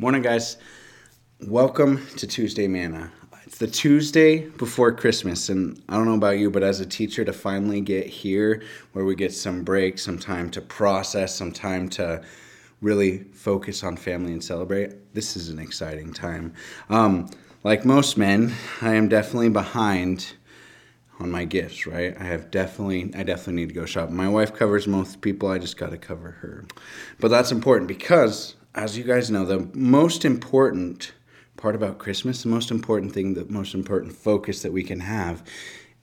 Morning, guys. Welcome to Tuesday Manna. It's the Tuesday before Christmas, and I don't know about you, but as a teacher, to finally get here where we get some break, some time to process, some time to really focus on family and celebrate, this is an exciting time. Um, like most men, I am definitely behind on my gifts, right? I have definitely, I definitely need to go shopping. My wife covers most people, I just got to cover her. But that's important because, as you guys know, the most important part about Christmas, the most important thing, the most important focus that we can have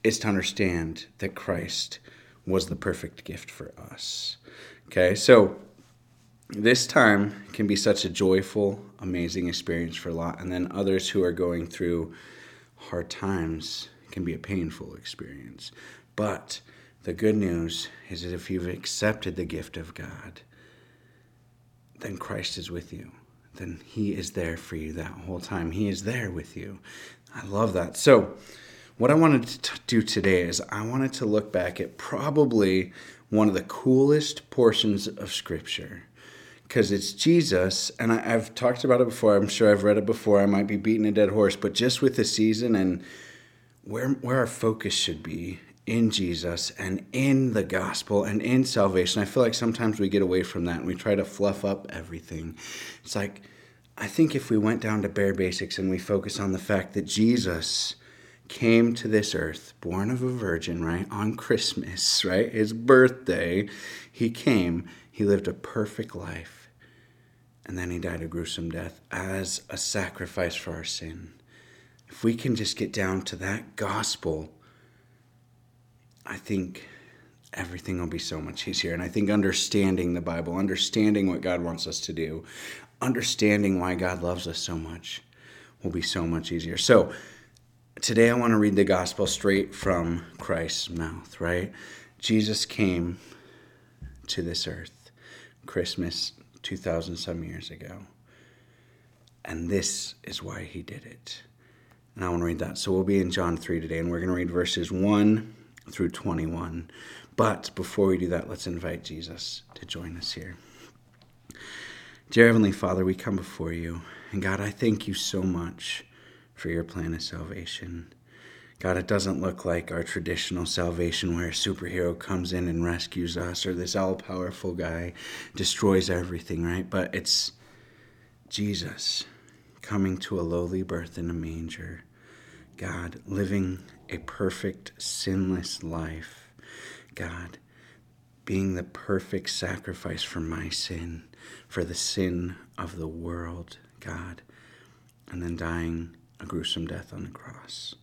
is to understand that Christ was the perfect gift for us. Okay, so this time can be such a joyful, amazing experience for a lot, and then others who are going through hard times can be a painful experience. But the good news is that if you've accepted the gift of God, then Christ is with you. Then He is there for you that whole time. He is there with you. I love that. So, what I wanted to do today is I wanted to look back at probably one of the coolest portions of Scripture because it's Jesus, and I, have talked about it before. I'm sure I've read it before. I might be beating a dead horse, but just with the season and where where our focus should be in Jesus and in the gospel and in salvation. I feel like sometimes we get away from that and we try to fluff up everything. It's like I think if we went down to bare basics and we focus on the fact that Jesus came to this earth, born of a virgin, right, on Christmas, right, his birthday, he came, he lived a perfect life, and then he died a gruesome death as a sacrifice for our sin if we can just get down to that gospel, I think everything will be so much easier. And I think understanding the Bible, understanding what God wants us to do, understanding why God loves us so much will be so much easier. So, today I want to read the gospel straight from Christ's mouth, right? Jesus came to this earth Christmas 2000 some years ago. And this is why he did it. And I want to read that. So we'll be in John 3 today, and we're going to read verses 1 through 21. But before we do that, let's invite Jesus to join us here. Dear Heavenly Father, we come before you. And God, I thank you so much for your plan of salvation. God, it doesn't look like our traditional salvation where a superhero comes in and rescues us or this all powerful guy destroys everything, right? But it's Jesus coming to a lowly birth in a manger God, living a perfect, sinless life. God, being the perfect sacrifice for my sin, for the sin of the world, God, and then dying a gruesome death on the cross.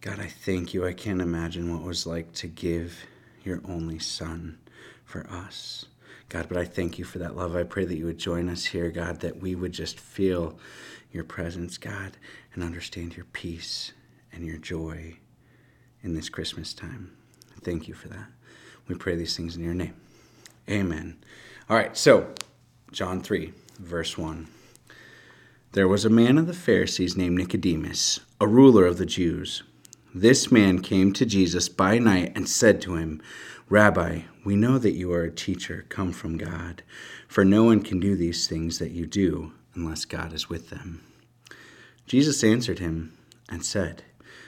God, I thank you. I can't imagine what it was like to give your only Son for us. God, but I thank you for that love. I pray that you would join us here, God, that we would just feel your presence, God, and understand your peace and your joy in this Christmas time. Thank you for that. We pray these things in your name. Amen. All right, so John 3, verse 1. There was a man of the Pharisees named Nicodemus, a ruler of the Jews. This man came to Jesus by night and said to him, Rabbi, we know that you are a teacher come from God, for no one can do these things that you do unless God is with them. Jesus answered him and said,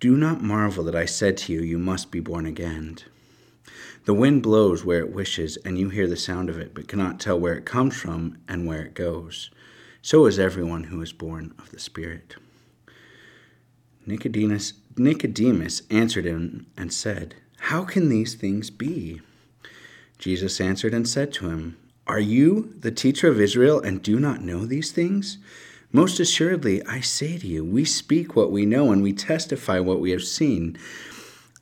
Do not marvel that I said to you, You must be born again. The wind blows where it wishes, and you hear the sound of it, but cannot tell where it comes from and where it goes. So is everyone who is born of the Spirit. Nicodemus, Nicodemus answered him and said, How can these things be? Jesus answered and said to him, are you the teacher of Israel and do not know these things? Most assuredly, I say to you, we speak what we know and we testify what we have seen,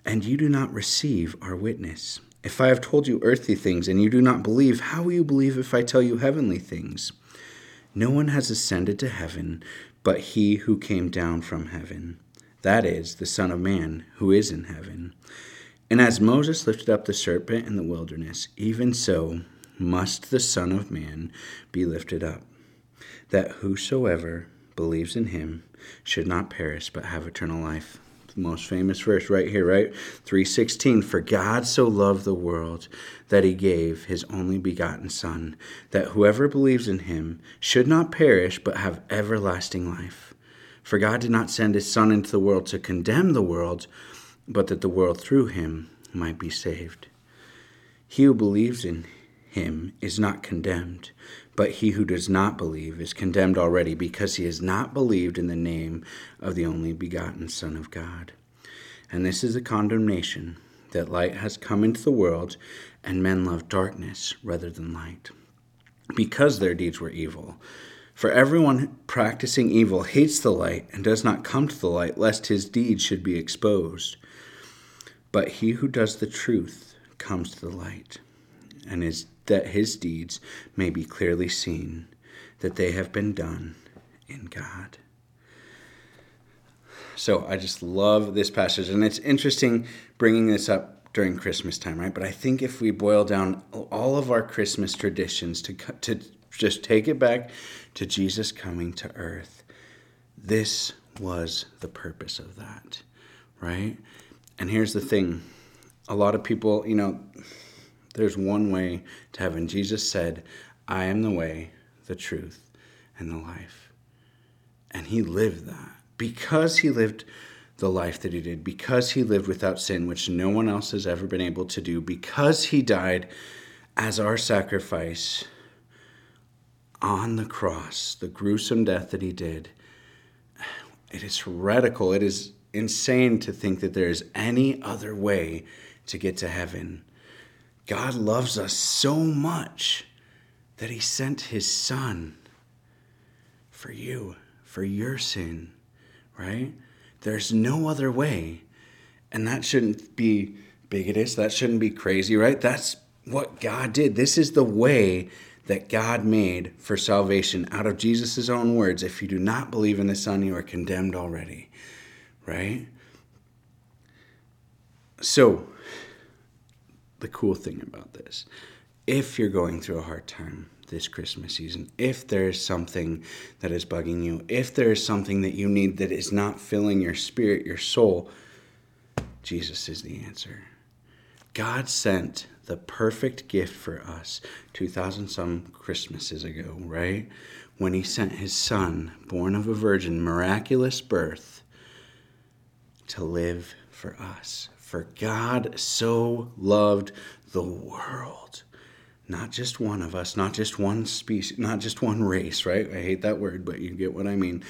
and you do not receive our witness. If I have told you earthly things and you do not believe, how will you believe if I tell you heavenly things? No one has ascended to heaven but he who came down from heaven, that is, the Son of Man who is in heaven. And as Moses lifted up the serpent in the wilderness, even so must the Son of Man be lifted up, that whosoever believes in him should not perish but have eternal life most famous verse right here, right? 316 For God so loved the world that he gave his only begotten Son, that whoever believes in him should not perish but have everlasting life. For God did not send his Son into the world to condemn the world, but that the world through him might be saved. He who believes in him is not condemned, but he who does not believe is condemned already because he has not believed in the name of the only begotten Son of God. And this is the condemnation that light has come into the world, and men love darkness rather than light, because their deeds were evil. For everyone practicing evil hates the light and does not come to the light, lest his deeds should be exposed. But he who does the truth comes to the light, and is that his deeds may be clearly seen, that they have been done in God. So I just love this passage. And it's interesting bringing this up during Christmas time, right? But I think if we boil down all of our Christmas traditions to, to just take it back to Jesus coming to earth, this was the purpose of that, right? And here's the thing a lot of people, you know, there's one way to heaven. Jesus said, I am the way, the truth, and the life. And he lived that. Because he lived the life that he did, because he lived without sin, which no one else has ever been able to do, because he died as our sacrifice on the cross, the gruesome death that he did, it is heretical. It is insane to think that there is any other way to get to heaven God loves us so much that he sent his son for you, for your sin, right? There's no other way. And that shouldn't be bigotous. That shouldn't be crazy, right? That's what God did. This is the way that God made for salvation out of Jesus' own words. If you do not believe in the Son, you are condemned already, right? So, the cool thing about this. If you're going through a hard time this Christmas season, if there's something that is bugging you, if there's something that you need that is not filling your spirit, your soul, Jesus is the answer. God sent the perfect gift for us 2,000 some Christmases ago, right? When he sent his son, born of a virgin, miraculous birth, to live for us, for God so loved the world. Not just one of us, not just one species, not just one race, right? I hate that word, but you get what I mean.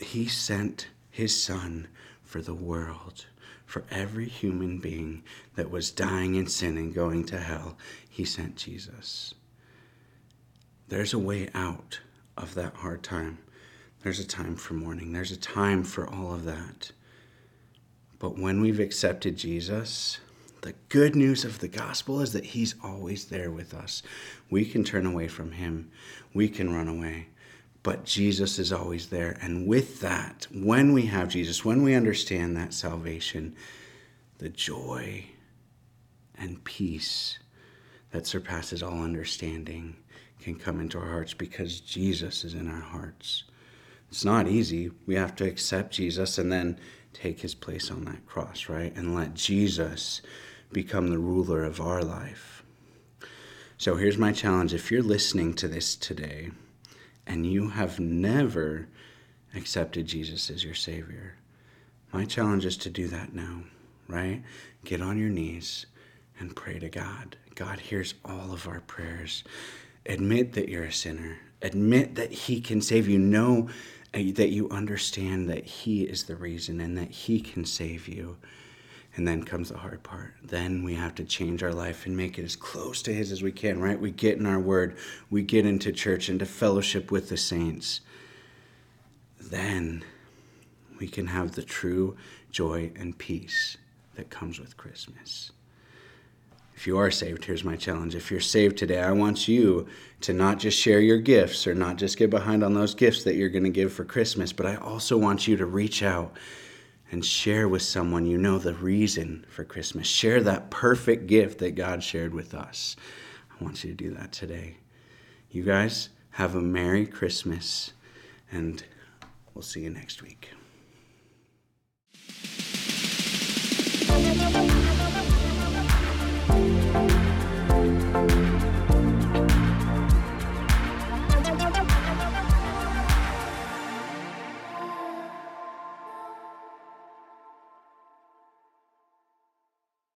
He sent his son for the world, for every human being that was dying in sin and going to hell. He sent Jesus. There's a way out of that hard time. There's a time for mourning. There's a time for all of that. But when we've accepted Jesus, the good news of the gospel is that He's always there with us. We can turn away from Him, we can run away, but Jesus is always there. And with that, when we have Jesus, when we understand that salvation, the joy and peace that surpasses all understanding can come into our hearts because Jesus is in our hearts. It's not easy. We have to accept Jesus and then take his place on that cross, right? And let Jesus become the ruler of our life. So here's my challenge if you're listening to this today and you have never accepted Jesus as your Savior, my challenge is to do that now, right? Get on your knees and pray to God. God hears all of our prayers. Admit that you're a sinner. Admit that He can save you. Know that you understand that He is the reason and that He can save you. And then comes the hard part. Then we have to change our life and make it as close to His as we can, right? We get in our Word, we get into church, into fellowship with the saints. Then we can have the true joy and peace that comes with Christmas. If you are saved, here's my challenge. If you're saved today, I want you to not just share your gifts or not just get behind on those gifts that you're going to give for Christmas, but I also want you to reach out and share with someone you know the reason for Christmas. Share that perfect gift that God shared with us. I want you to do that today. You guys have a Merry Christmas, and we'll see you next week.